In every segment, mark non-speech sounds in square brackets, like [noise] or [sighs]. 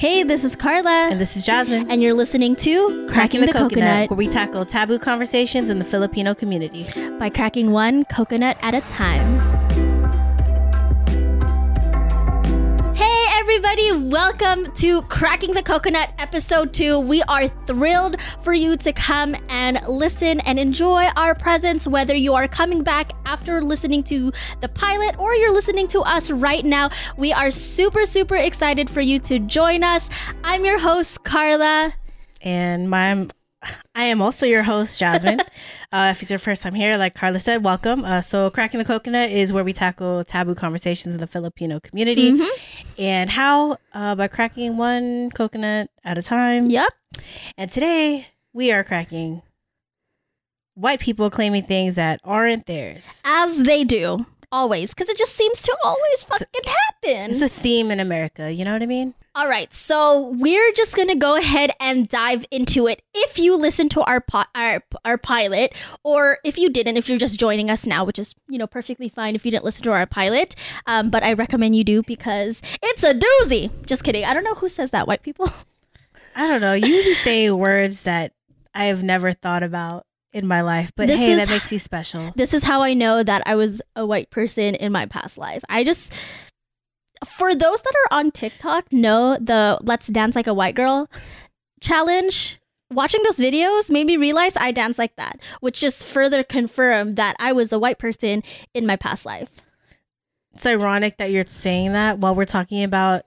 Hey, this is Carla. And this is Jasmine. And you're listening to Cracking, the, the coconut, coconut, where we tackle taboo conversations in the Filipino community by cracking one coconut at a time. Everybody. Welcome to Cracking the Coconut episode 2. We are thrilled for you to come and listen and enjoy our presence, whether you are coming back after listening to the pilot or you're listening to us right now. We are super, super excited for you to join us. I'm your host, Carla. And my I am also your host, Jasmine. [laughs] uh, if it's your first time here, like Carla said, welcome. Uh, so, Cracking the Coconut is where we tackle taboo conversations in the Filipino community mm-hmm. and how uh, by cracking one coconut at a time. Yep. And today we are cracking white people claiming things that aren't theirs. As they do always because it just seems to always fucking happen. It's a theme in America, you know what I mean? All right, so we're just gonna go ahead and dive into it. If you listen to our po- our our pilot, or if you didn't, if you're just joining us now, which is you know perfectly fine if you didn't listen to our pilot, um, but I recommend you do because it's a doozy. Just kidding. I don't know who says that. White people. [laughs] I don't know. You say words that I have never thought about in my life. But this hey, is, that makes you special. This is how I know that I was a white person in my past life. I just for those that are on TikTok, know the let's dance like a white girl challenge. Watching those videos made me realize I dance like that, which just further confirmed that I was a white person in my past life. It's ironic that you're saying that while we're talking about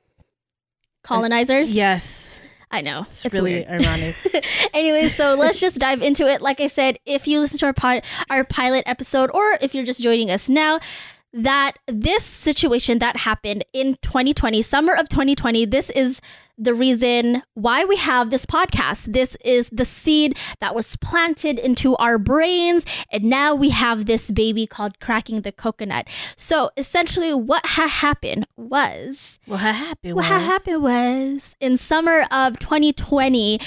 colonizers. Uh, yes. I know. It's, it's really weird. ironic. [laughs] anyway, so let's just dive into it. Like I said, if you listen to our pod, our pilot episode, or if you're just joining us now, that this situation that happened in 2020, summer of 2020, this is the reason why we have this podcast. This is the seed that was planted into our brains, and now we have this baby called Cracking the Coconut. So essentially, what ha- happened was what ha- happened what was, happened was in summer of 2020,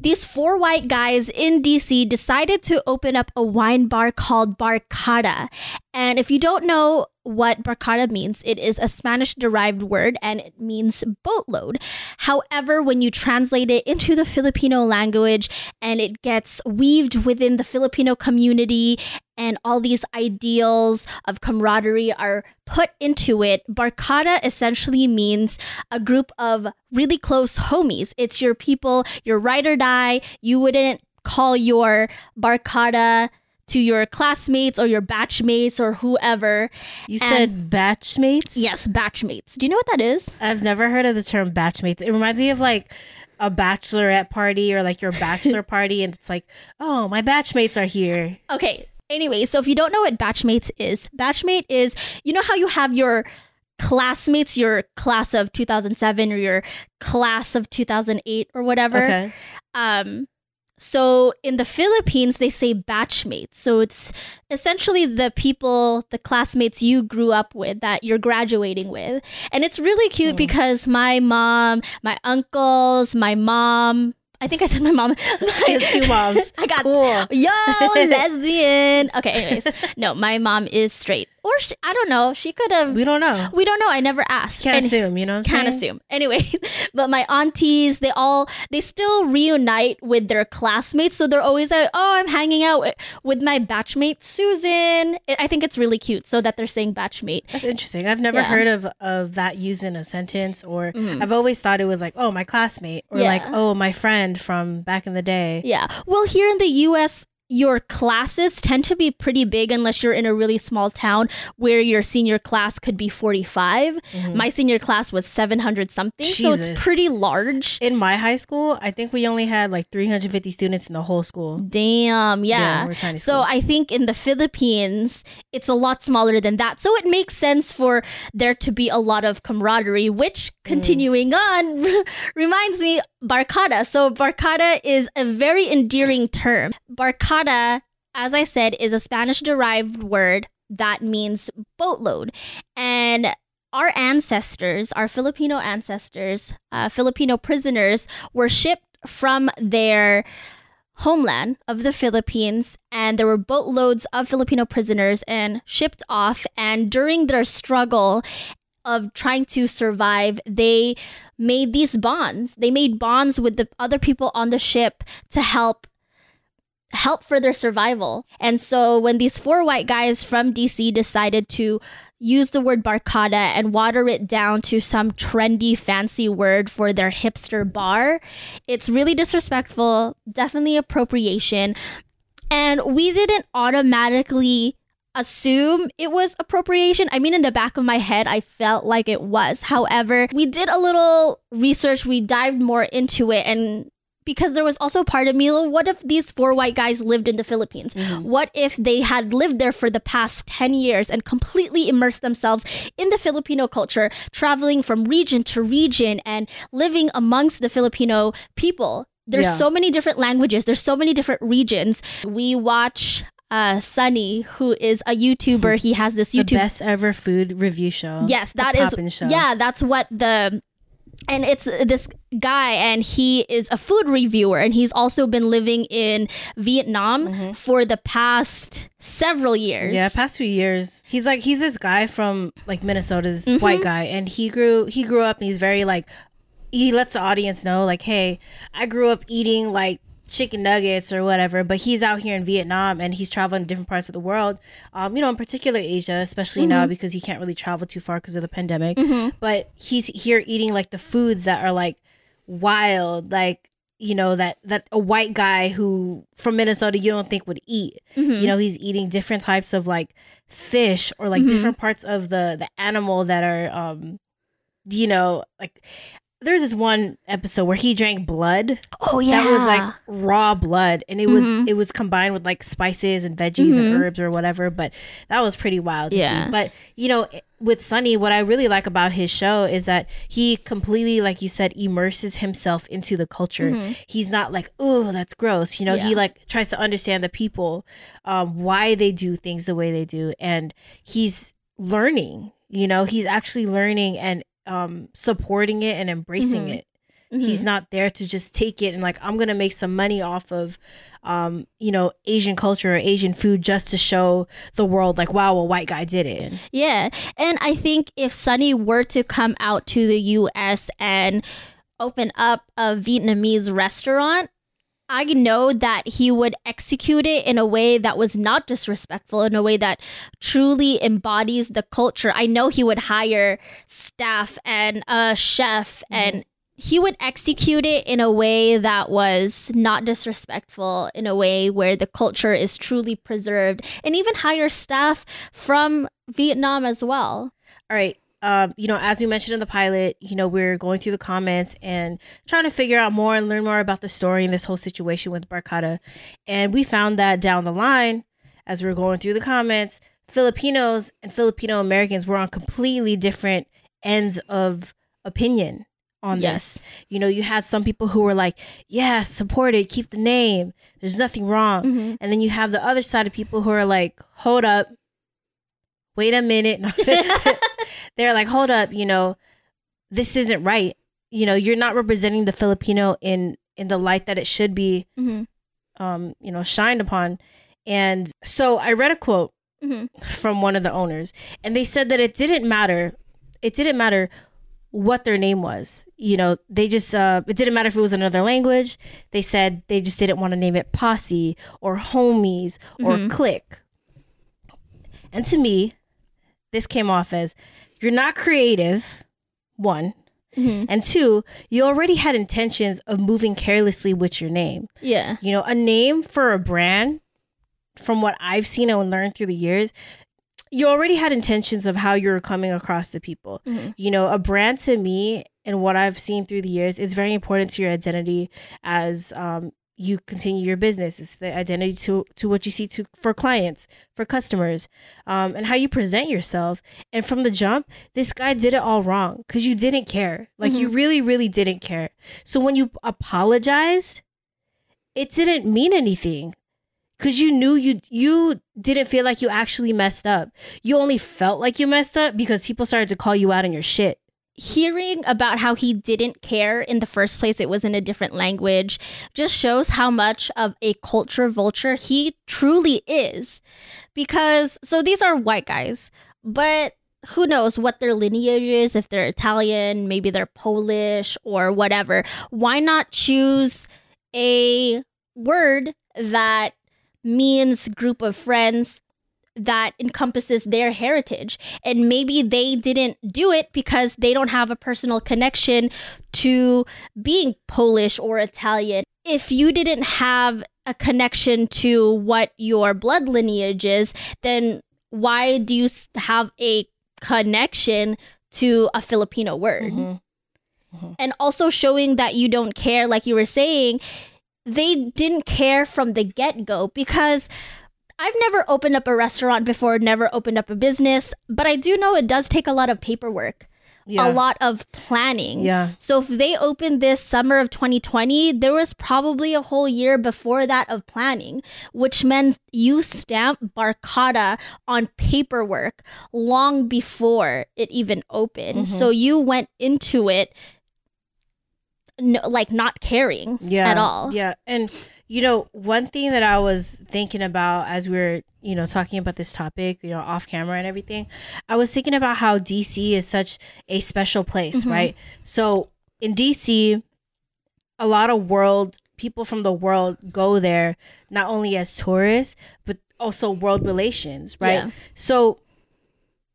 these four white guys in DC decided to open up a wine bar called Barcada. And if you don't know what barcada means. It is a Spanish derived word and it means boatload. However, when you translate it into the Filipino language and it gets weaved within the Filipino community and all these ideals of camaraderie are put into it, barcada essentially means a group of really close homies. It's your people, your ride or die. You wouldn't call your barcada to your classmates or your batchmates or whoever. You said batchmates? Yes, batchmates. Do you know what that is? I've never heard of the term batchmates. It reminds me of like a bachelorette party or like your bachelor [laughs] party, and it's like, oh, my batchmates are here. Okay. Anyway, so if you don't know what batchmates is, batchmate is, you know how you have your classmates, your class of 2007 or your class of 2008 or whatever. Okay. Um, so in the Philippines, they say batchmates. So it's essentially the people, the classmates you grew up with that you're graduating with. And it's really cute mm. because my mom, my uncles, my mom, I think I said my mom. [laughs] she has two [laughs] moms. I got cool. yo [laughs] lesbian. Okay, anyways, no, my mom is straight or she, I don't know. She could have. We don't know. We don't know. I never asked. Can't and assume. You know. can't saying? assume. Anyway, but my aunties, they all they still reunite with their classmates, so they're always like, "Oh, I'm hanging out with my batchmate Susan." I think it's really cute, so that they're saying batchmate. That's interesting. I've never yeah. heard of of that used in a sentence, or mm-hmm. I've always thought it was like, "Oh, my classmate," or yeah. like, "Oh, my friend from back in the day." Yeah. Well, here in the U.S your classes tend to be pretty big unless you're in a really small town where your senior class could be 45. Mm-hmm. My senior class was 700 something, Jesus. so it's pretty large. In my high school, I think we only had like 350 students in the whole school. Damn, yeah. yeah so I think in the Philippines, it's a lot smaller than that. So it makes sense for there to be a lot of camaraderie, which mm. continuing mm. on [laughs] reminds me barcada. So barcada is a very endearing term. As I said, is a Spanish derived word that means boatload. And our ancestors, our Filipino ancestors, uh, Filipino prisoners, were shipped from their homeland of the Philippines, and there were boatloads of Filipino prisoners and shipped off. And during their struggle of trying to survive, they made these bonds. They made bonds with the other people on the ship to help help for their survival. And so when these four white guys from DC decided to use the word barcada and water it down to some trendy fancy word for their hipster bar, it's really disrespectful, definitely appropriation. And we didn't automatically assume it was appropriation. I mean, in the back of my head, I felt like it was. However, we did a little research, we dived more into it, and because there was also part of me, what if these four white guys lived in the Philippines? Mm-hmm. What if they had lived there for the past 10 years and completely immersed themselves in the Filipino culture, traveling from region to region and living amongst the Filipino people? There's yeah. so many different languages, there's so many different regions. We watch uh, Sonny, who is a YouTuber. [laughs] He has this YouTube the best ever food review show. Yes, that is. Show. Yeah, that's what the and it's this guy and he is a food reviewer and he's also been living in Vietnam mm-hmm. for the past several years. Yeah, past few years. He's like he's this guy from like Minnesota's mm-hmm. white guy and he grew he grew up and he's very like he lets the audience know like hey, I grew up eating like chicken nuggets or whatever, but he's out here in Vietnam and he's traveling to different parts of the world. Um, you know, in particular Asia, especially mm-hmm. now because he can't really travel too far because of the pandemic. Mm-hmm. But he's here eating like the foods that are like wild, like you know that that a white guy who from Minnesota you don't think would eat. Mm-hmm. You know, he's eating different types of like fish or like mm-hmm. different parts of the the animal that are um you know like there's this one episode where he drank blood. Oh yeah, that was like raw blood, and it was mm-hmm. it was combined with like spices and veggies mm-hmm. and herbs or whatever. But that was pretty wild. yeah. See. But you know, with Sonny, what I really like about his show is that he completely, like you said, immerses himself into the culture. Mm-hmm. He's not like, oh, that's gross. You know, yeah. he like tries to understand the people, um, why they do things the way they do, and he's learning you know he's actually learning and um, supporting it and embracing mm-hmm. it. Mm-hmm. He's not there to just take it and like I'm gonna make some money off of, um, you know, Asian culture or Asian food just to show the world like, wow, a white guy did it. Yeah, and I think if Sonny were to come out to the U.S. and open up a Vietnamese restaurant, I know that he would execute it in a way that was not disrespectful, in a way that truly embodies the culture. I know he would hire staff and a chef mm-hmm. and he would execute it in a way that was not disrespectful, in a way where the culture is truly preserved, and even hire staff from Vietnam as well. All right um, you know, as we mentioned in the pilot, you know, we're going through the comments and trying to figure out more and learn more about the story and this whole situation with Barcada. And we found that down the line, as we are going through the comments, Filipinos and Filipino Americans were on completely different ends of opinion on yes. this. You know, you had some people who were like, yeah, support it, keep the name. There's nothing wrong. Mm-hmm. And then you have the other side of people who are like, hold up, wait a minute. [laughs] [laughs] They're like, hold up, you know, this isn't right. You know, you're not representing the Filipino in in the light that it should be, mm-hmm. um, you know, shined upon. And so I read a quote mm-hmm. from one of the owners, and they said that it didn't matter. It didn't matter what their name was. You know, they just uh it didn't matter if it was another language. They said they just didn't want to name it posse or homies or mm-hmm. clique. And to me, this came off as you're not creative, one. Mm-hmm. And two, you already had intentions of moving carelessly with your name. Yeah. You know, a name for a brand, from what I've seen and learned through the years, you already had intentions of how you're coming across to people. Mm-hmm. You know, a brand to me and what I've seen through the years is very important to your identity as um, you continue your business. It's the identity to to what you see to for clients, for customers, um, and how you present yourself. And from the jump, this guy did it all wrong because you didn't care. Like mm-hmm. you really, really didn't care. So when you apologized, it didn't mean anything because you knew you you didn't feel like you actually messed up. You only felt like you messed up because people started to call you out on your shit hearing about how he didn't care in the first place, it was in a different language, just shows how much of a culture vulture he truly is. Because, so these are white guys, but who knows what their lineage is, if they're Italian, maybe they're Polish or whatever. Why not choose a word that means group of friends that encompasses their heritage. And maybe they didn't do it because they don't have a personal connection to being Polish or Italian. If you didn't have a connection to what your blood lineage is, then why do you have a connection to a Filipino word? Mm-hmm. and also showing that you don't care like you were saying they didn't care from the get-go because I've never opened up a restaurant before, never opened up a business, but I do know it does take a lot of paperwork, Yeah. a lot of planning. Yeah. So if they opened this summer of 2020, there was probably a whole year before that of planning, which meant you stamp Barcada on paperwork long before it even opened. Mhm. So you went into it no, like not caring yeah, at all. Yeah. And you know, one thing that I was thinking about as we were, you know, talking about this topic, you know, off camera and everything, I was thinking about how DC is such a special place, Mhm. right? So in DC, a lot of world people from the world go there not only as tourists, but also world relations, right? Yeah. So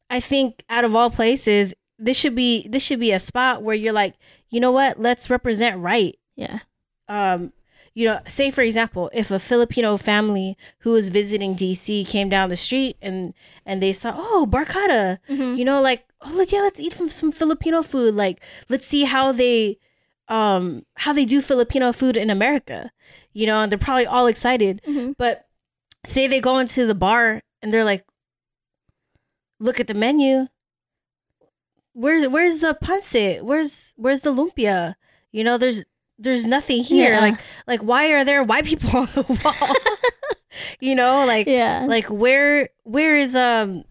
I think out of all places, this should be this should be a spot where you're like, you know what, let's represent right Yeah. um you know say for example if a filipino family who was visiting dc came down the street and and they saw oh barcada Mhm. you know like oh let, yeah let's eat from some filipino food like let's see how they um how they do filipino food in america you know and they're probably all excited Mhm. but say they go into the bar and they're like look at the menu where's where's the pancit where's where's the lumpia you know there's there's nothing here Yeah. like like why are there white people on the wall [laughs] [laughs] you know like Yeah. like where where is um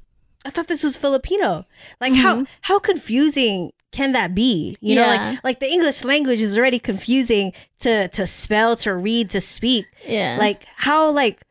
i thought this was filipino like how Mhm. how confusing can that be you know like like the english language is already confusing to to spell to read to speak yeah. like how like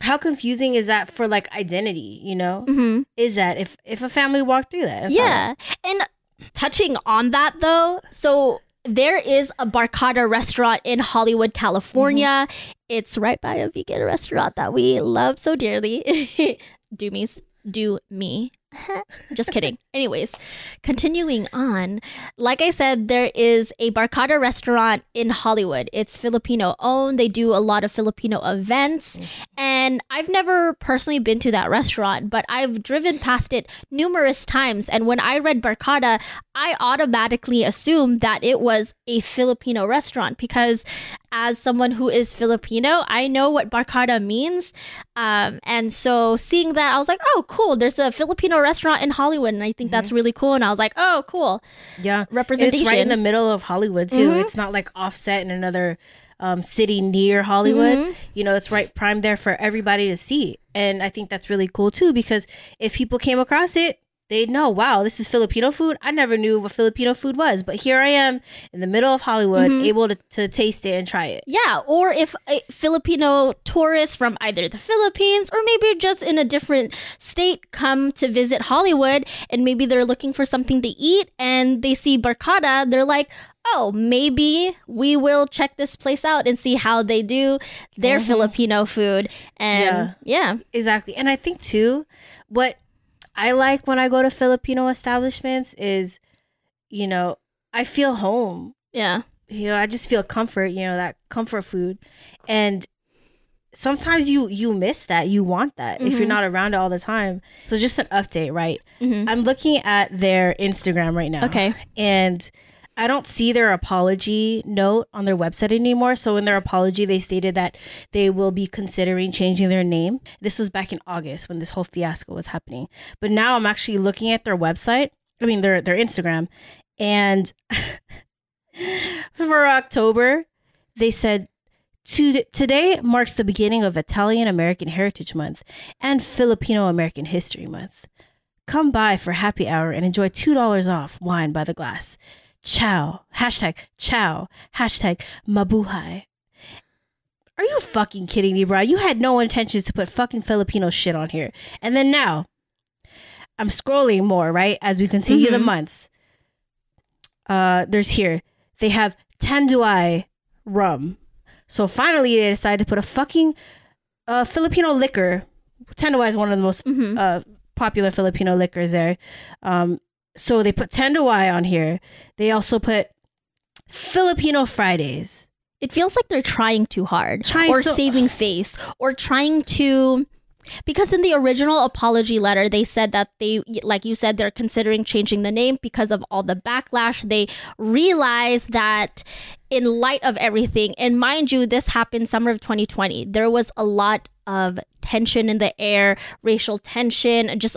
how confusing is that for like identity you know hmm is that if if a family walked through that and saw that? Yeah. And touching on that though, so there is a Barcada restaurant in Hollywood, California. Mm-hmm. It's right by a vegan restaurant that we love so dearly. [laughs] do me, do me. [laughs] Just kidding. Anyways, continuing on, like I said, there is a Barcada restaurant in Hollywood. It's Filipino owned. They do a lot of Filipino events. And I've never personally been to that restaurant, but I've driven past it numerous times. And when I read Barcada, I automatically assumed that it was a Filipino restaurant because, as someone who is Filipino, I know what Barcada means. Um, and so seeing that, I was like, oh, cool. There's a Filipino restaurant in Hollywood. And I think that's really cool. And I was like, oh, cool. yeah Representation. it's right in the middle of hollywood too Mhm. it's not like offset in another um, city near hollywood Mhm. you know it's right prime there for everybody to see and i think that's really cool too because if people came across it they'd know wow this is filipino food i never knew what filipino food was but here i am in the middle of hollywood Mhm. able to, to taste it and try it Yeah, or if a Filipino tourists from either the Philippines or maybe just in a different state come to visit Hollywood and maybe they're looking for something to eat and they see Barcada, they're like, oh, maybe we will check this place out and see how they do their Mhm. Filipino food. And yeah. exactly and i think too what i like when i go to filipino establishments is you know i feel home Yeah. you know i just feel comfort you know that comfort food and sometimes you you miss that you want that if you're Mhm. not around it all the time so just an update right Mhm. i'm looking at their instagram right now Okay. and I don't see their apology note on their website anymore. So in their apology, they stated that they will be considering changing their name. This was back in August when this whole fiasco was happening. But now I'm actually looking at their website. I mean their their Instagram, and [laughs] for October, they said. To, today marks the beginning of Italian American Heritage Month and Filipino American History Month. Come by for happy hour and enjoy $2 off wine by the glass. Ciao. Hashtag ciao. Hashtag mabuhay. Are you fucking kidding me, bro? You had no intentions to put fucking Filipino shit on here. And then now, I'm scrolling more, right? As we continue the Mhm. months. Uh there's here. They have Tanduay rum. So finally they decided to put a fucking uh Filipino liquor. Tanduay is one of the most Mhm. uh popular Filipino liquors there. Um so they put Tanduay on here. They also put Filipino Fridays. It feels like they're trying too hard Trying or so- saving face or trying to because in the original apology letter they said that they like you said they're considering changing the name because of all the backlash they realized that in light of everything and mind you this happened summer of 2020 there was a lot of tension in the air racial tension just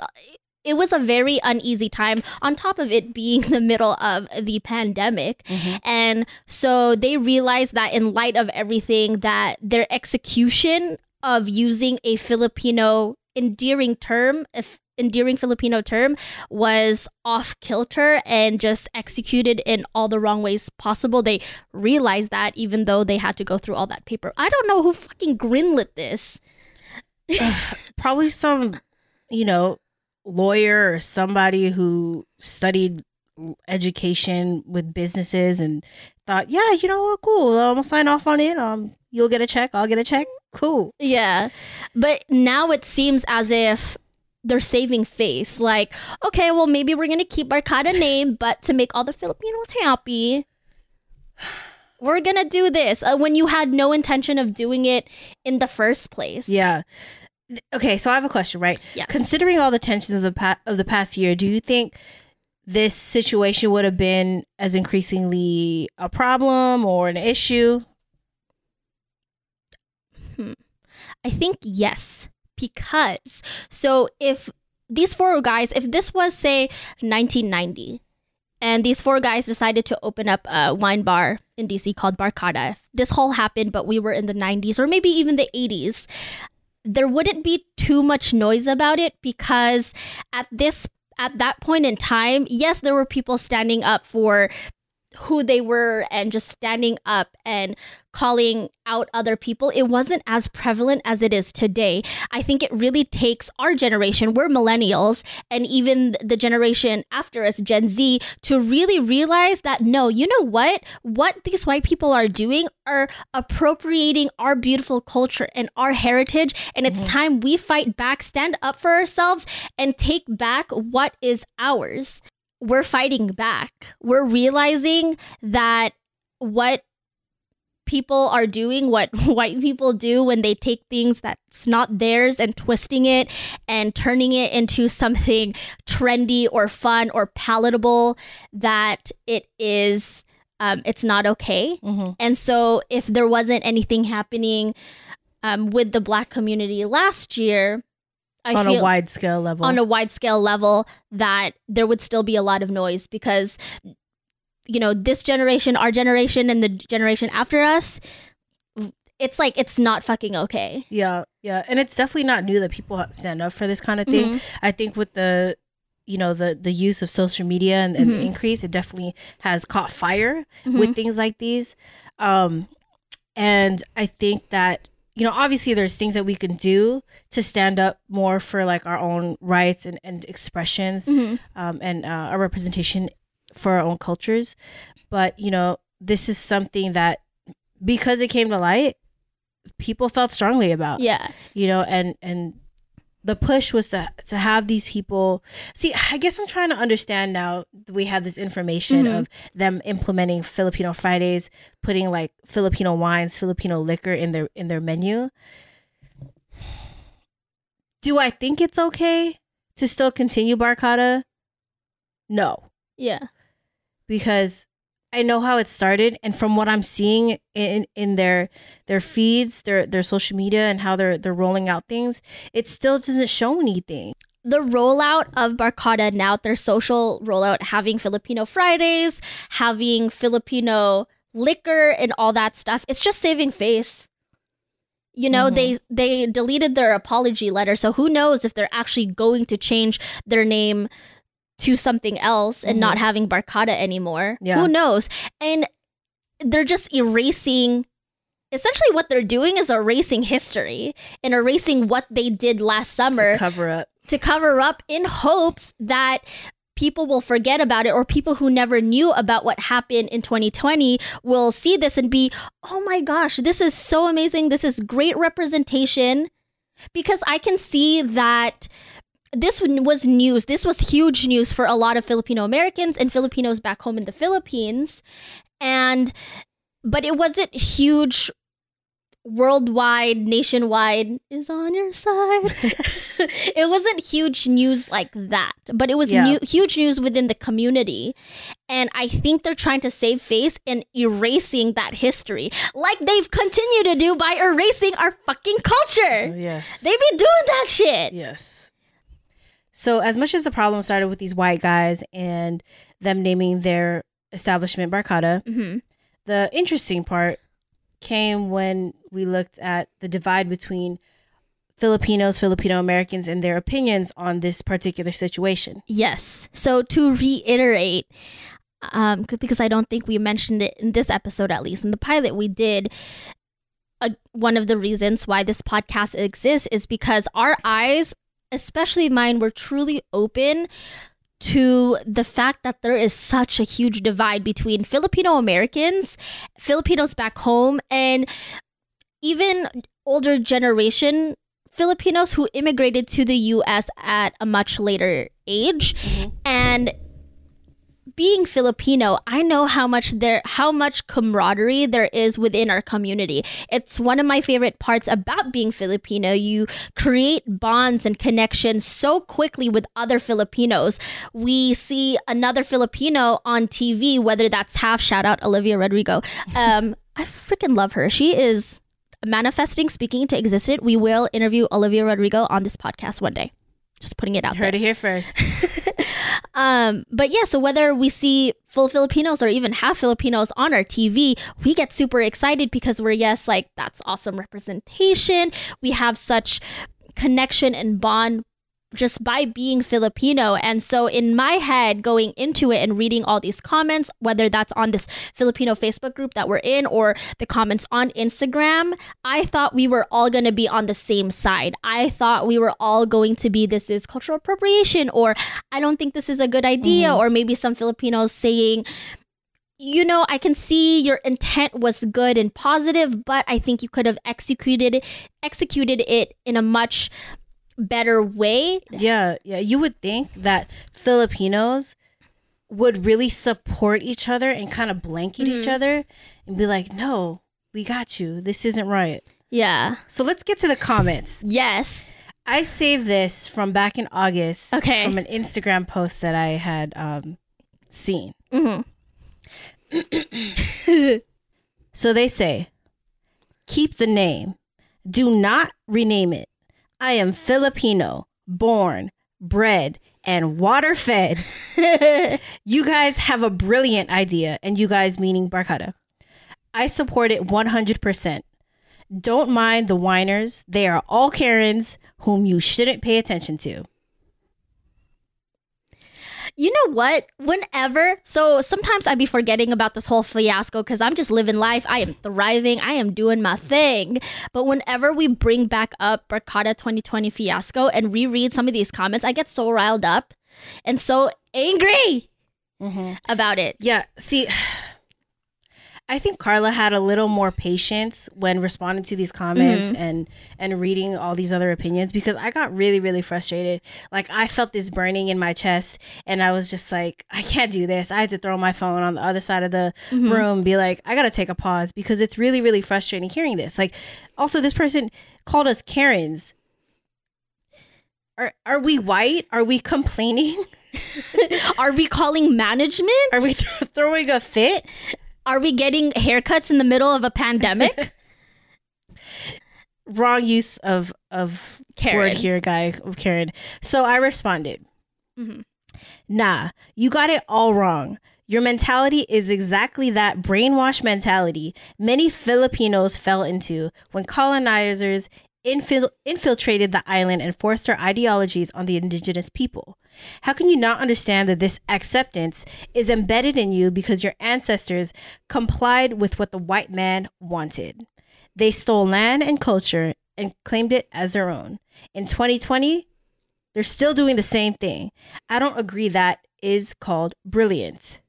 it was a very uneasy time on top of it being [laughs] the middle of the pandemic. Mm-hmm. And so they realized that in light of everything that their execution of using a filipino endearing term if endearing filipino term was off kilter and just executed in all the wrong ways possible. They realized that even though they had to go through all that paper. I don't know who fucking greenlit this. [sighs] Probably some, you know, lawyer or somebody who studied education with businesses and thought, yeah, you know what, cool. I'm gonna sign off on it. Um, you'll get a check. I'll get a check. Cool. Yeah. But now it seems as if they're saving face. Like, okay, well, maybe we're to keep Barcada name, but to make all the Filipinos happy, we're to do this uh, when you had no intention of doing it in the first place. Yeah. Okay, so I have a question, right? Yes. Considering all the tensions of the pa- of the past year, do you think this situation would have been as increasingly a problem or an issue? Hmm. I think yes, because so if these four guys, if this was say 1990, and these four guys decided to open up a wine bar in DC called Barcada, this whole happened, but we were in the 90s or maybe even the 80s, there wouldn't be too much noise about it because at this at that point in time, yes, there were people standing up for who they were and just standing up and calling out other people, it wasn't as prevalent as it is today. I think it really takes our generation, we're millennials, and even the generation after us, Gen Z, to really realize that no, you know what? What these white people are doing are appropriating our beautiful culture and our heritage. And it's mm-hmm. time we fight back, stand up for ourselves, and take back what is ours we're fighting back. We're realizing that what people are doing, what [laughs] white people do when they take things that's not theirs and twisting it and turning it into something trendy or fun or palatable, that it is, um, it's not okay. Mm-hmm. And so, if there wasn't anything happening um, with the black community last year, I on a wide scale level. on a wide scale level that there would still be a lot of noise because you know this generation our generation and the generation after us it's like it's not fucking okay Yeah, yeah, and it's definitely not new that people stand up for this kind of thing. Mhm. I think with the, you know, the the use of social media and, and the Mhm. increase, it definitely has caught fire Mhm. with things like these. Um, and I think that you know, obviously, there's things that we can do to stand up more for like our own rights and and expressions Mhm. um, and uh, a representation for our own cultures. But you know, this is something that because it came to light, people felt strongly about yeah you know and and the push was to to have these people see i guess i'm trying to understand now that we have this information Mhm. of them implementing filipino fridays putting like filipino wines filipino liquor in their in their menu. Do i think it's okay to still continue barcada? No. Yeah. Because I know how it started, and from what I'm seeing in in their their feeds, their their social media, and how they're they're rolling out things, it still doesn't show anything. the rollout of Barcada now, their social rollout, having Filipino Fridays, having Filipino liquor and all that stuff, it's just saving face. You know, Mhm. they they deleted their apology letter, so who knows if they're actually going to change their name to something else and not mm-hmm. having Barcada anymore. Yeah. Who knows? And they're just erasing essentially what they're doing is erasing history and erasing what they did last summer cover up. to cover up in hopes that people will forget about it or people who never knew about what happened in 2020 will see this and be, "Oh my gosh, this is so amazing. This is great representation." Because I can see that this was news. This was huge news for a lot of Filipino Americans and Filipinos back home in the Philippines. And but it wasn't huge worldwide, nationwide is on your side. [laughs] it wasn't huge news like that, but it was Yeah. new, huge news within the community. And I think they're trying to save face and erasing that history, like they've continued to do by erasing our fucking culture. Oh, yes. They've been doing that shit. Yes. So, as much as the problem started with these white guys and them naming their establishment Barcada, hmm the interesting part came when we looked at the divide between Filipinos, Filipino Americans, and their opinions on this particular situation. Yes. So to reiterate, um, because I don't think we mentioned it in this episode, at least in the pilot, we did. Uh, one of the reasons why this podcast exists is because our eyes, especially mine, were truly open to the fact that there is such a huge divide between Filipino Americans, Filipinos back home, and even older generation Filipinos who immigrated to the US at a much later age. Mm-hmm. And being Filipino, I know how much there how much camaraderie there is within our community. It's one of my favorite parts about being Filipino. You create bonds and connections so quickly with other Filipinos. We see another Filipino on TV, whether that's half shout out Olivia Rodrigo. [laughs] Um, I freaking love her. She is manifesting, speaking to existent. We will interview Olivia Rodrigo on this podcast one day. Just putting it out there. Heard it here first. [laughs] Um, but yeah, so whether we see full Filipinos or even half Filipinos on our TV, we get super excited because we're yes, like that's awesome representation. We have such connection and bond just by being Filipino. And so in my head, going into it and reading all these comments, whether that's on this Filipino Facebook group that we're in or the comments on Instagram, I thought we were all going to be on the same side. I thought we were all going to be this is cultural appropriation or I don't think this is a good idea mm-hmm. or maybe some Filipinos saying you know, I can see your intent was good and positive, but I think you could have executed executed it in a much better way. yeah, yeah. You would think that Filipinos would really support each other and kind of blanket each other and be like, no, we got you. This isn't right. Yeah. So let's get to the comments. Yes. I saved this from back in August Okay. from an Instagram post that I had um, seen. hmm [coughs] So they say, keep the name. Do not rename it. I am Filipino, born, bred, and water fed. [laughs] You guys have a brilliant idea, and you guys meaning Barcada. I support it 100%. Don't mind the whiners. They are all Karens whom you shouldn't pay attention to. You know what? Whenever, so sometimes I'd be forgetting about this whole fiasco because I'm just living life. I am thriving. I am doing my thing. But whenever we bring back up Barcada 2020 fiasco and reread some of these comments, I get so riled up and so angry mm-hmm. about it. Yeah, see, I think Carla had a little more patience when responding to these comments mm-hmm. and and reading all these other opinions because I got really really frustrated. Like I felt this burning in my chest and I was just like, I can't do this. I had to throw my phone on the other side of the mm-hmm. room, and be like, I got to take a pause because it's really really frustrating hearing this. Like also this person called us Karens. Are are we white? Are we complaining? [laughs] Are we calling management? Are we th- throwing a fit? Are we getting haircuts in the middle of a pandemic? [laughs] wrong use of of Karen. word here, guy of Karen. So I responded, Mhm. "Nah, you got it all wrong. Your mentality is exactly that brainwash mentality many Filipinos fell into when colonizers infil- infiltrated the island and forced their ideologies on the indigenous people. How can you not understand that this acceptance is embedded in you because your ancestors complied with what the white man wanted? They stole land and culture and claimed it as their own. In 2020, They're still doing the same thing. I don't agree that is called brilliant.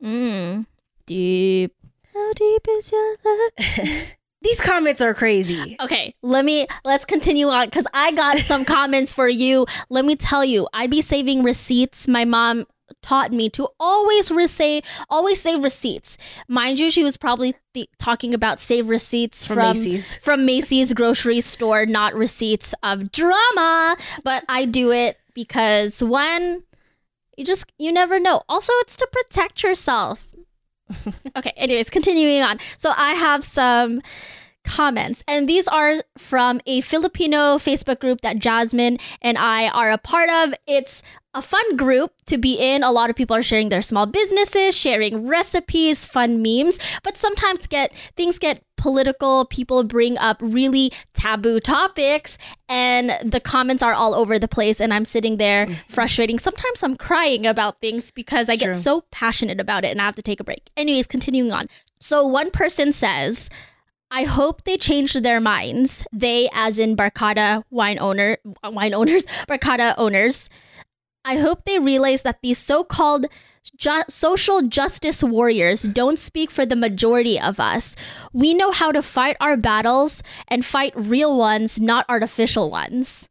Mm. Deep. How deep is your love? [laughs] These comments are crazy. Okay, let me let's continue on because I got [laughs] some comments for you. Let me tell you, I be saving receipts. My mom taught me to always re- say always save receipts. Mind you, she was probably th- talking about save receipts From from Macy's. from Macy's grocery store, not receipts of drama. But I do it because one, you just you never know. Also, it's to protect yourself. [laughs] okay. Anyways, continuing on. So I have some comments, and these are from a Filipino Facebook group that Jasmine and I are a part of. It's a fun group to be in. A lot of people are sharing their small businesses, sharing recipes, fun memes, but sometimes get things get political. People bring up really taboo topics and the comments are all over the place and I'm sitting there mm-hmm. frustrating. Sometimes I'm crying about things because I It's get so passionate about it and I have to take a break. Anyways, continuing on. So one person says, I hope they changed their minds. They, as in Barcada wine owner, wine owners, [laughs] Barcada owners. I hope they realize that these so-called ju- social justice warriors don't speak for the majority of us. We know how to fight our battles and fight real ones, not artificial ones.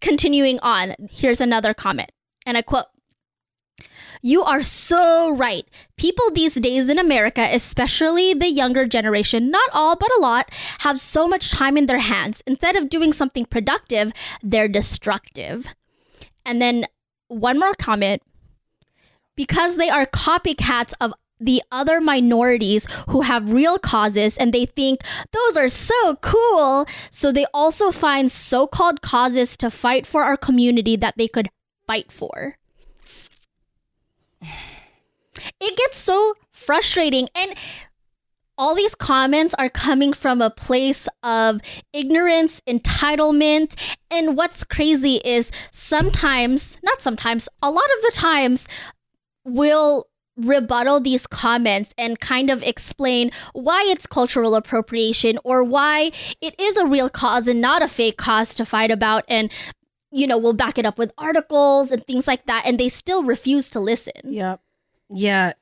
Continuing on, here's another comment, and I quote. You are so right. People these days in America, especially the younger generation, not all, but a lot, have so much time in their hands. Instead of doing something productive, they're destructive. And then one more comment because they are copycats of the other minorities who have real causes and they think those are so cool. So they also find so called causes to fight for our community that they could fight for. [sighs] It gets so frustrating. And all these comments are coming from a place of ignorance, entitlement. And what's crazy is sometimes, not sometimes, a lot of the times, we'll rebuttal these comments and kind of explain why it's cultural appropriation or why it is a real cause and not a fake cause to fight about and you know we'll back it up with articles and things like that and they still refuse to listen Yep. Yeah.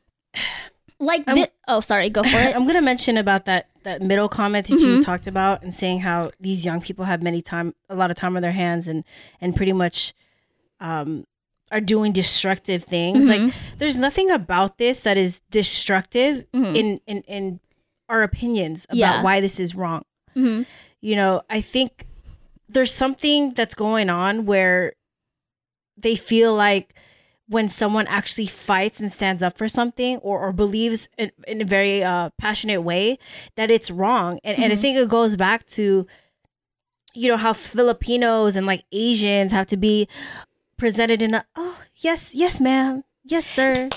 Like thi- oh sorry go for it [laughs] I'm gonna mention about that that middle comment that Mm-hmm. you talked about and saying how these young people have many time a lot of time on their hands and and pretty much um are doing destructive things. Mm-hmm. Like there's nothing about this that is destructive Mhm. in in in our opinions about Yeah. why this is wrong. Mhm. You know, I think there's something that's going on where they feel like when someone actually fights and stands up for something or, or believes in, in a very uh, passionate way that it's wrong and, and i Mhm. think it goes back to you know how filipinos and like asians have to be presented in a oh yes yes ma'am yes sir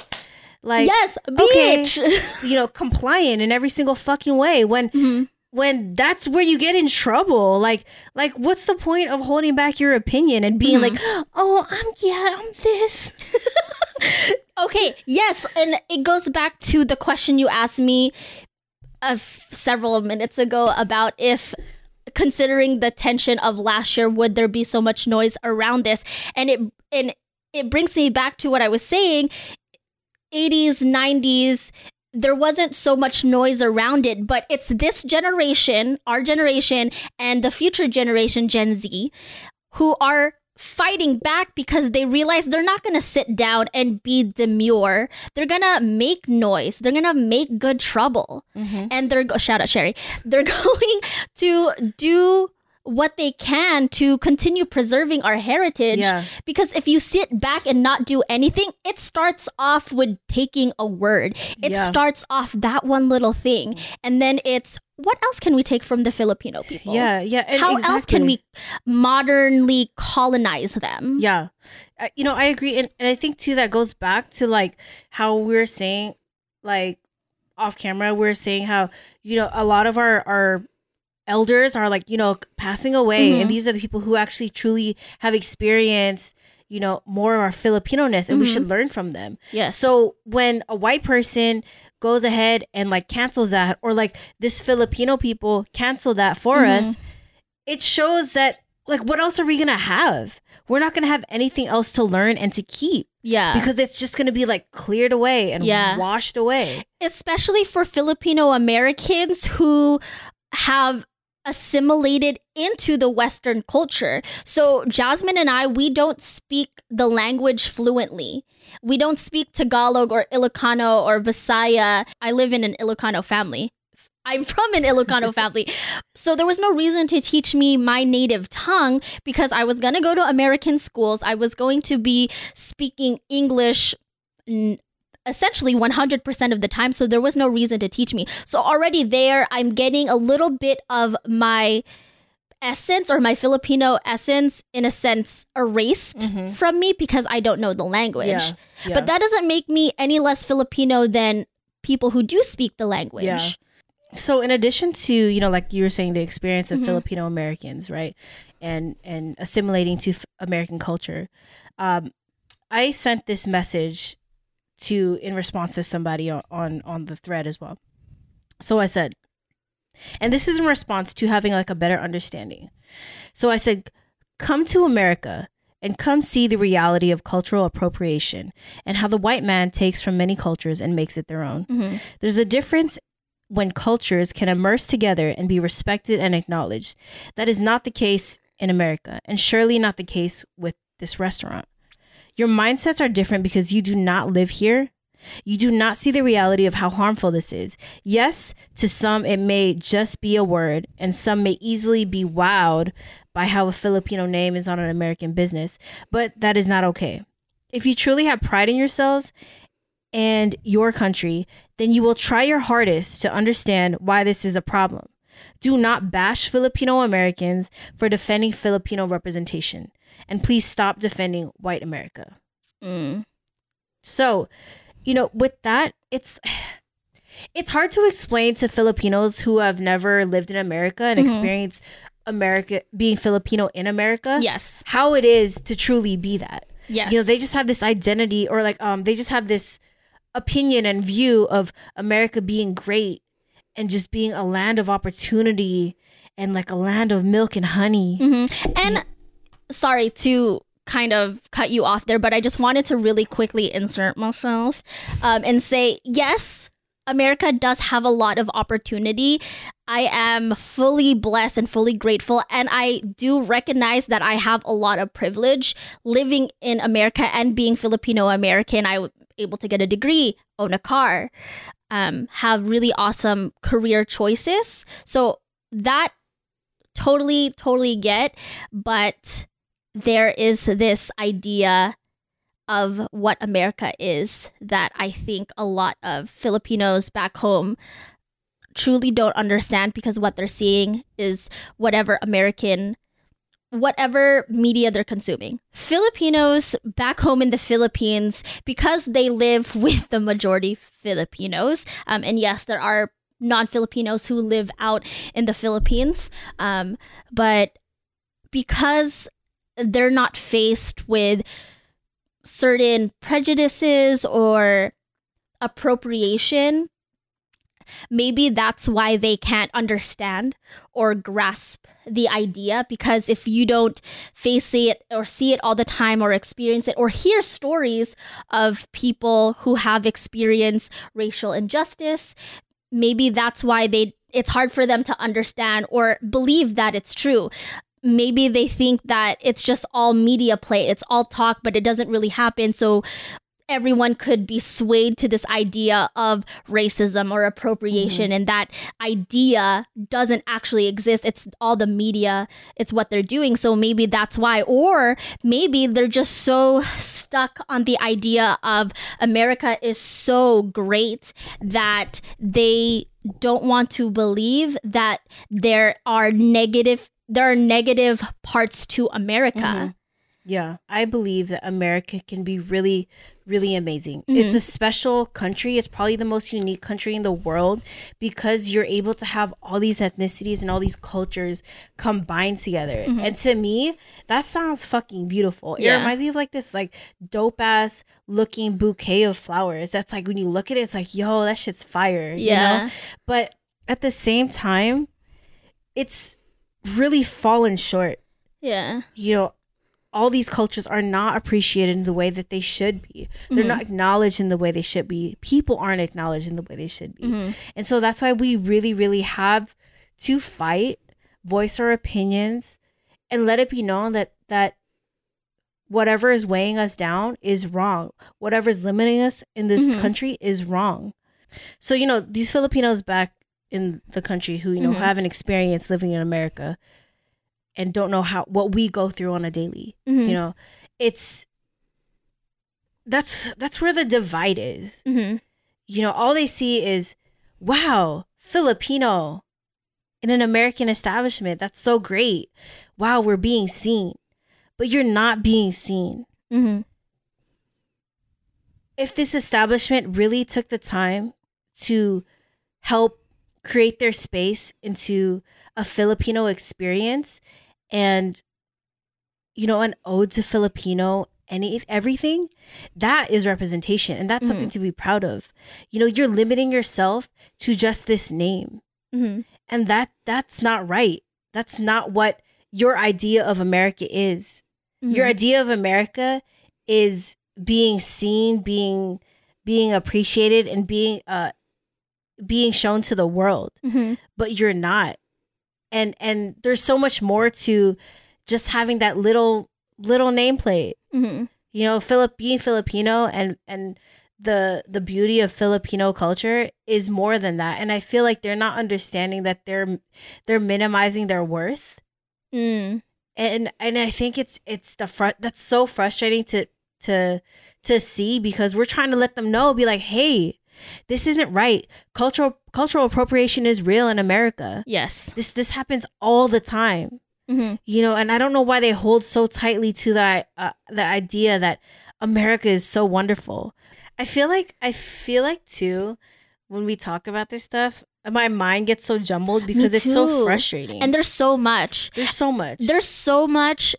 like yes okay. bitch [laughs] you know compliant in every single fucking way when Mhm. When that's where you get in trouble. Like like what's the point of holding back your opinion and being Mhm. like [gasps] oh i'm yeah i'm this. [laughs] Okay, yes, and it goes back to the question you asked me uh, several minutes ago about if considering the tension of last year would there be so much noise around this? And it and it brings me back to what I was saying 80s 90s there wasn't so much noise around it but it's this generation our generation and the future generation Gen Z who are fighting back because they realize they're not going to sit down and be demure. They're going to make noise. They're going to make good trouble. Mm-hmm. And they're go- shout out Sherry. They're [laughs] going to do what they can to continue preserving our heritage Yeah. because if you sit back and not do anything it starts off with taking a word it Yeah. starts off that one little thing and then it's what else can we take from the filipino people yeah yeah how else can we modernly colonize them? Yeah. Uh, you know, I agree. And, and I think, too, that goes back to like how we are saying, like off camera, we are saying how, you know, a lot of our, our elders are like, you know, passing away. Mhm. And these are the people who actually truly have experienced, you know, more of our Filipino ness and we Mhm. should learn from them. yeah So when a white person goes ahead and like cancels that, or like this Filipino people cancel that for Mhm. us, it shows that like what else are we gonna have? We're not gonna have anything else to learn and to keep Yeah. because it's just gonna be like cleared away and Yeah. washed away. especially for Filipino Americans who have assimilated into the Western culture. So, Jasmine and I, we don't speak the language fluently. We don't speak Tagalog or Ilocano or Visaya. I live in an Ilocano family. I'm from an Ilocano [laughs] family. So there was no reason to teach me my native tongue because I was going to go to American schools. I was going to be speaking English essentially 100% of the time. So there was no reason to teach me. So already there, I'm getting a little bit of my essence or my Filipino essence, in a sense, erased Mhm. from me because I don't know the language. Yeah, yeah. But that doesn't make me any less Filipino than people who do speak the language. Yeah. so in addition to you know like you were saying the experience of Mhm. filipino americans right and and assimilating to f- american culture um i sent this message to in response to somebody on on, on the thread as well so i said and this is in response to having like a better understanding so i said come to america and come see the reality of cultural appropriation and how the white man takes from many cultures and makes it their own Mhm. there's a difference when cultures can immerse together and be respected and acknowledged. That is not the case in America, and surely not the case with this restaurant. Your mindsets are different because you do not live here. You do not see the reality of how harmful this is. Yes, to some it may just be a word, and some may easily be wowed by how a Filipino name is on an American business, but that is not okay. If you truly have pride in yourselves and your country, then you will try your hardest to understand why this is a problem. Do not bash Filipino Americans for defending Filipino representation. And please stop defending white America. Mm. So, you know, with that, it's it's hard to explain to Filipinos who have never lived in America and Mhm. experienced America being Filipino in America Yes. how it is to truly be that Yes. you know they just have this identity or like um they just have this opinion and view of america being great and just being a land of opportunity and like a land of milk and honey hmm And sorry to kind of cut you off there, but I just wanted to really quickly insert myself um, and say yes. America does have a lot of opportunity. I am fully blessed and fully grateful. And I do recognize that I have a lot of privilege living in America and being Filipino American. I was able to get a degree, own a car, um, have really awesome career choices. So that totally, totally get. But there is this idea of what America is that I think a lot of Filipinos back home truly don't understand because what they're seeing is whatever American whatever media they're consuming. Filipinos back home in the Philippines because they live [laughs] with the majority Filipinos um, and yes there are non-Filipinos who live out in the Philippines um, but because they're not faced with certain prejudices or appropriation maybe that's why they can't understand or grasp the idea because if you don't face it or see it all the time or experience it or hear stories of people who have experienced racial injustice maybe that's why they it's hard for them to understand or believe that it's true maybe they think that it's just all media play it's all talk but it doesn't really happen. So everyone could be swayed to this idea of racism or appropriation mm-hmm. and that idea doesn't actually exist. It's all the media it's what they're doing. So maybe that's why. Or maybe they're just so stuck on the idea of america is so great that they don't want to believe that there are negative there are negative parts to america. Mhm. yeah i believe that america can be really really amazing. It's a special country. It's probably the most unique country in the world because you're able to have all these ethnicities and all these cultures combined together. And to me that sounds fucking beautiful. It reminds me of like this like dope ass looking bouquet of flowers that's like when you look at it it's like yo that shit's fire you know? Yeah. But at the same time it's really fallen short Yeah. You know, all these cultures are not appreciated in the way that they should be. They're Mhm. not acknowledged in the way they should be. People aren't acknowledged in the way they should be. Mhm. And so that's why we really, really have to fight, voice our opinions, and let it be known that that whatever is weighing us down is wrong. Whatever is limiting us in this Mhm. country is wrong. So, you know, these Filipinos back in the country who, you know, Mhm. haven't experienced living in America and don't know how what we go through on a daily, Mhm. you know, it's that's that's where the divide is hmm you know, all they see is, wow, Filipino in an American establishment. That's so great. Wow, we're being seen. But you're not being seen. hmm If this establishment really took the time to help create their space into a Filipino experience and, you know, an ode to Filipino any everything that is representation and that's something to be proud of. You know you're limiting yourself to just this name. Hmm and that that's not right. That's not what your idea of america is. Your idea of america is being seen being being appreciated and being uh being shown to the world hmm but you're not. And and there's so much more to just having that little little nameplate. Hmm you know Philip being Filipino and and the the beauty of Filipino culture is more than that. And I feel like they're not understanding that they're they're minimizing their worth. Mm. And and I think it's it's the front that's so frustrating to to to see because we're trying to let them know be like hey this isn't right. Cultural cultural appropriation is real in America. Yes. this this happens all the time. Hmm you know and i don't know why they hold so tightly to that uh, the idea that america is so wonderful. I feel like i feel like too when we talk about this stuff my mind gets so jumbled because it's so frustrating. And there's so much. there's so much. There's so much.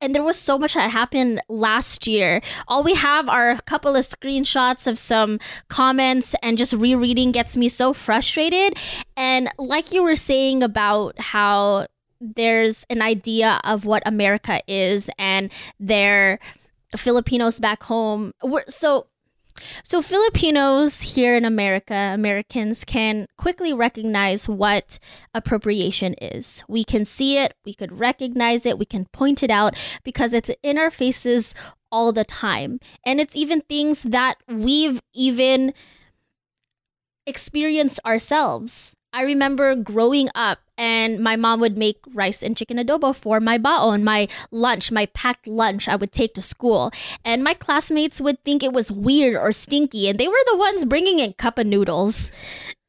And there was so much that happened last year. All we have are a couple of screenshots of some comments, and just rereading gets me so frustrated. And like you were saying about how there's an idea of what America is, and they're Filipinos back home. We're, so so Filipinos here in America, Americans can quickly recognize what appropriation is. We can see it, we could recognize it, we can point it out because it's in our faces all the time. And it's even things that we've even experienced ourselves. I remember growing up and my mom would make rice and chicken adobo for my baon, my lunch, my packed lunch I would take to school. And my classmates would think it was weird or stinky, and they were the ones bringing in cup of noodles,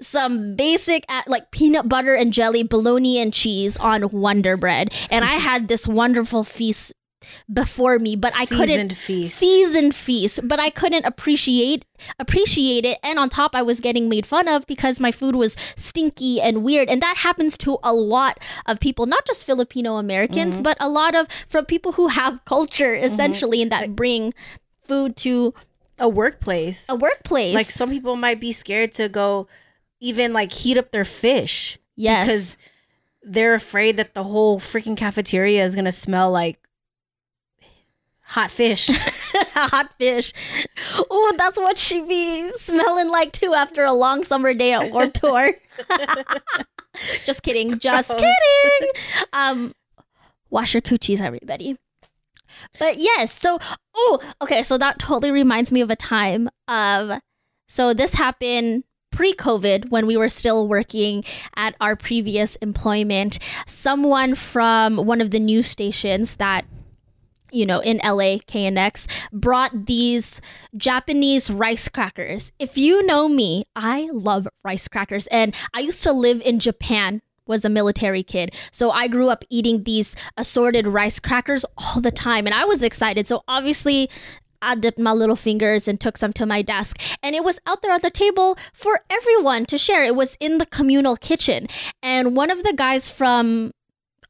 some basic uh, like peanut butter and jelly, bologna and cheese on Wonder Bread. And I had this wonderful feast before me, but I couldn't Seasoned feast seasoned feast, but I couldn't appreciate appreciate it. And on top, I was getting made fun of because my food was stinky and weird. And that happens to a lot of people, not just Filipino Americans, mm-hmm. but a lot of from people who have culture mm-hmm. essentially, and that bring food to a workplace a workplace. like some people might be scared to go even like heat up their fish yes, because they're afraid that the whole freaking cafeteria is gonna smell like hot fish [laughs] [laughs] hot fish. Oh, that's what she be smelling like too after a long summer day at Warped Tour. [laughs] just kidding, just Gross. kidding. Um, wash your coochies, everybody. But yes, so oh, okay, so that totally reminds me of a time of. So this happened pre-COVID when we were still working at our previous employment. Someone from one of the news stations that you know, in LA, KNX, brought these Japanese rice crackers. If you know me, I love rice crackers. And I used to live in Japan, was a military kid. So I grew up eating these assorted rice crackers all the time. And I was excited. So obviously, I dipped my little fingers and took some to my desk. And it was out there on the table for everyone to share. It was in the communal kitchen. And one of the guys from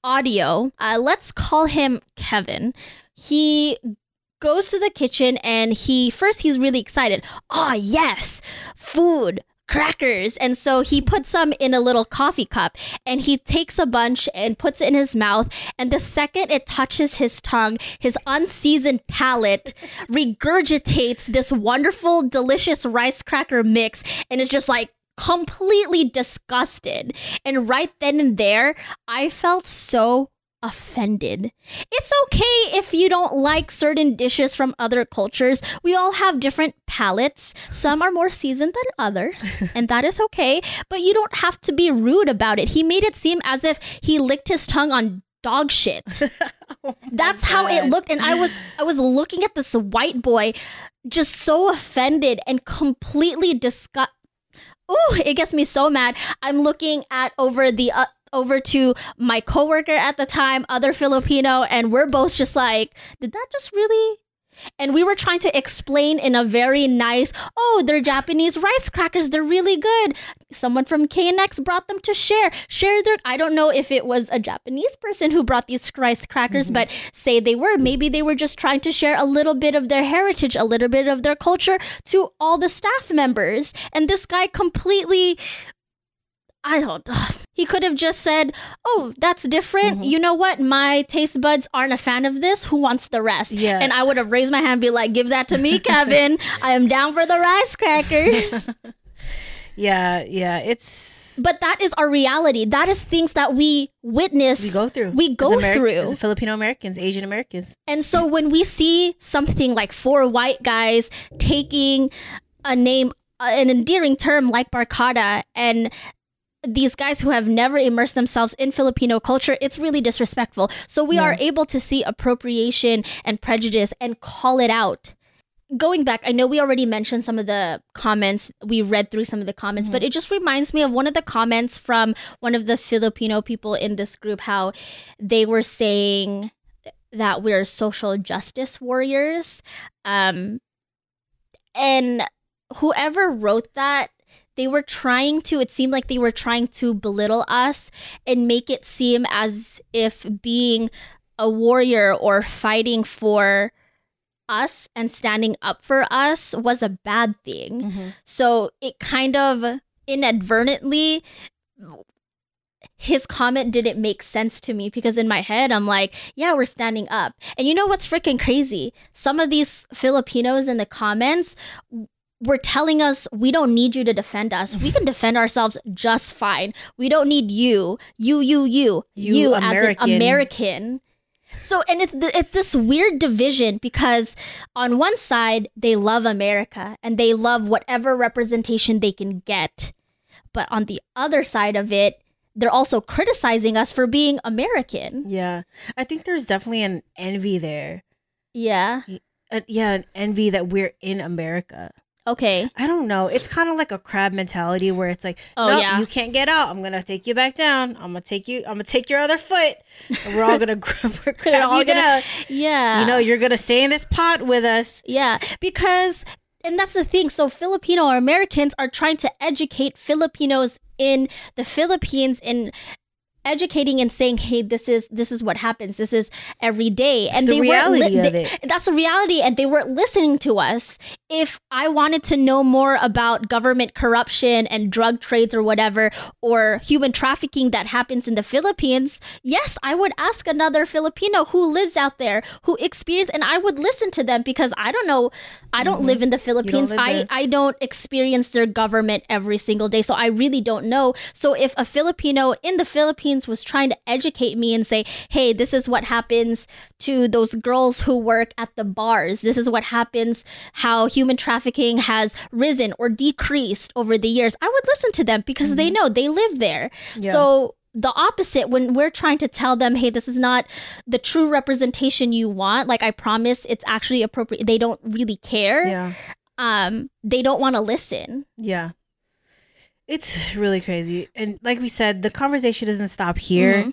audio, uh, let's call him Kevin, he goes to the kitchen and he first he's really excited. Oh, yes, food. crackers. And so he puts some in a little coffee cup and he takes a bunch and puts it in his mouth. And the second it touches his tongue, his unseasoned palate [laughs] regurgitates this wonderful, delicious rice cracker mix and is just like, completely disgusted. And right then and there, I felt so offended. It's okay if you don't like certain dishes from other cultures. We all have different palates. Some are more seasoned than others, [laughs] and that is okay, but you don't have to be rude about it. He made it seem as if he licked his tongue on dog shit. [laughs] oh That's God. how it looked and I was I was looking at this white boy just so offended and completely disgust Oh, it gets me so mad. I'm looking at over the uh, over to my coworker at the time, other Filipino, and we're both just like, did that just really? And we were trying to explain in a very nice, oh, they're Japanese rice crackers. They're really good. Someone from KNX brought them to share. Share their, I don't know if it was a Japanese person who brought these rice crackers, mm-hmm. but say they were. Maybe they were just trying to share a little bit of their heritage, a little bit of their culture to all the staff members. And this guy completely I don't. [sighs] He could have just said, "Oh, that's different. Mm-hmm. You know what? My taste buds aren't a fan of this. Who wants the rest?" Yeah. And I would have raised my hand, and be like, "Give that to me, [laughs] Kevin. I am down for the rice crackers." [laughs] yeah, yeah. It's. But that is our reality. That is things that we witness. We go through. We go as through. As Filipino Americans, Asian Americans. And so when we see something like four white guys taking a name an endearing term like barcada and these guys who have never immersed themselves in Filipino culture, it's really disrespectful. So we yeah. are able to see appropriation and prejudice and call it out. Going back, I know we already mentioned some of the comments. We read through some of the comments, mm-hmm. but it just reminds me of one of the comments from one of the Filipino people in this group how they were saying that we're social justice warriors. Um, and whoever wrote that they were trying to it seemed like they were trying to belittle us and make it seem as if being a warrior or fighting for us and standing up for us was a bad thing. Mm-hmm. So it kind of inadvertently his comment didn't make sense to me because in my head I'm like, yeah, we're standing up. And you know what's freaking crazy? Some of these Filipinos in the comments were telling us we don't need you to defend us. We can defend ourselves just fine. We don't need you, you, you, you, you, you American. as an American. So, and it's it's this weird division because on one side they love America and they love whatever representation they can get, but on the other side of it, they're also criticizing us for being American. Yeah, I think there's definitely an envy there. Yeah, uh, yeah, an envy that we're in America. Okay. I don't know. It's kind of like a crab mentality where it's like, oh no, yeah, you can't get out. I'm gonna take you back down. I'm gonna take you. I'm gonna take your other foot. And we're all gonna [laughs] grab we're all gonna, down. Yeah. You know, you're gonna stay in this pot with us. Yeah, because and that's the thing. So Filipino Americans are trying to educate Filipinos in the Philippines in educating and saying hey this is this is what happens. This is every day. And the they reality li- of they, it. that's the reality and they weren't listening to us. If i wanted to know more about government corruption and drug trades or whatever or human trafficking that happens in the philippines yes i would ask another filipino who lives out there who experienced and i would listen to them because i don't know i don't mm-hmm. live in the philippines. I i don't experience their government every single day so i really don't know. So if a filipino in the philippines Philippines was trying to educate me and say, hey, this is what happens to those girls who work at the bars. This is what happens, how human trafficking has risen or decreased over the years. I would listen to them because mm-hmm. they know they live there. Yeah. So the opposite when we're trying to tell them hey this is not the true representation you want like i promise it's actually appropriate they don't really care yeah um they don't want to listen yeah it's really crazy. And like we said, the conversation doesn't stop here. Mm-hmm.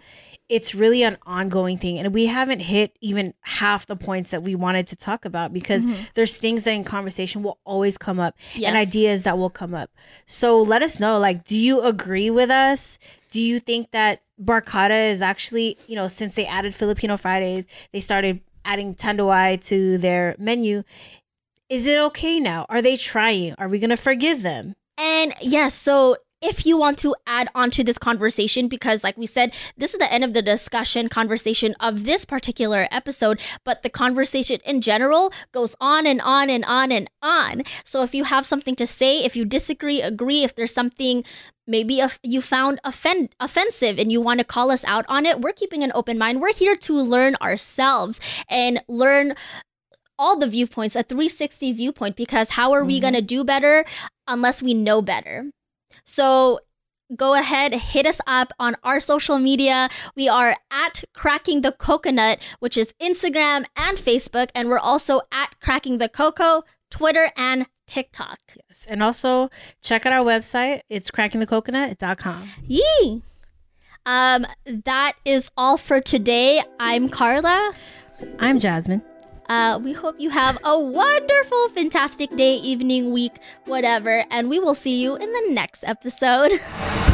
It's really an ongoing thing. And we haven't hit even half the points that we wanted to talk about because mm-hmm. there's things that in conversation will always come up yes. and ideas that will come up. So let us know like, do you agree with us? Do you think that Barcada is actually, you know, since they added Filipino Fridays, they started adding Tanduay to their menu. Is it okay now? Are they trying? Are we going to forgive them? And yes, so if you want to add on to this conversation, because like we said, this is the end of the discussion conversation of this particular episode, but the conversation in general goes on and on and on and on. So if you have something to say, if you disagree, agree, if there's something maybe if you found offend- offensive and you want to call us out on it, we're keeping an open mind. We're here to learn ourselves and learn all the viewpoints, a 360 viewpoint, because how are mm-hmm. we going to do better unless we know better? So go ahead, hit us up on our social media. We are at Cracking the Coconut, which is Instagram and Facebook, and we're also at Cracking the Coco, Twitter, and TikTok. Yes. And also check out our website. It's crackingthecoconut.com. Yee. Um, that is all for today. I'm Carla. I'm Jasmine. Uh, we hope you have a wonderful, fantastic day, evening, week, whatever, and we will see you in the next episode. [laughs]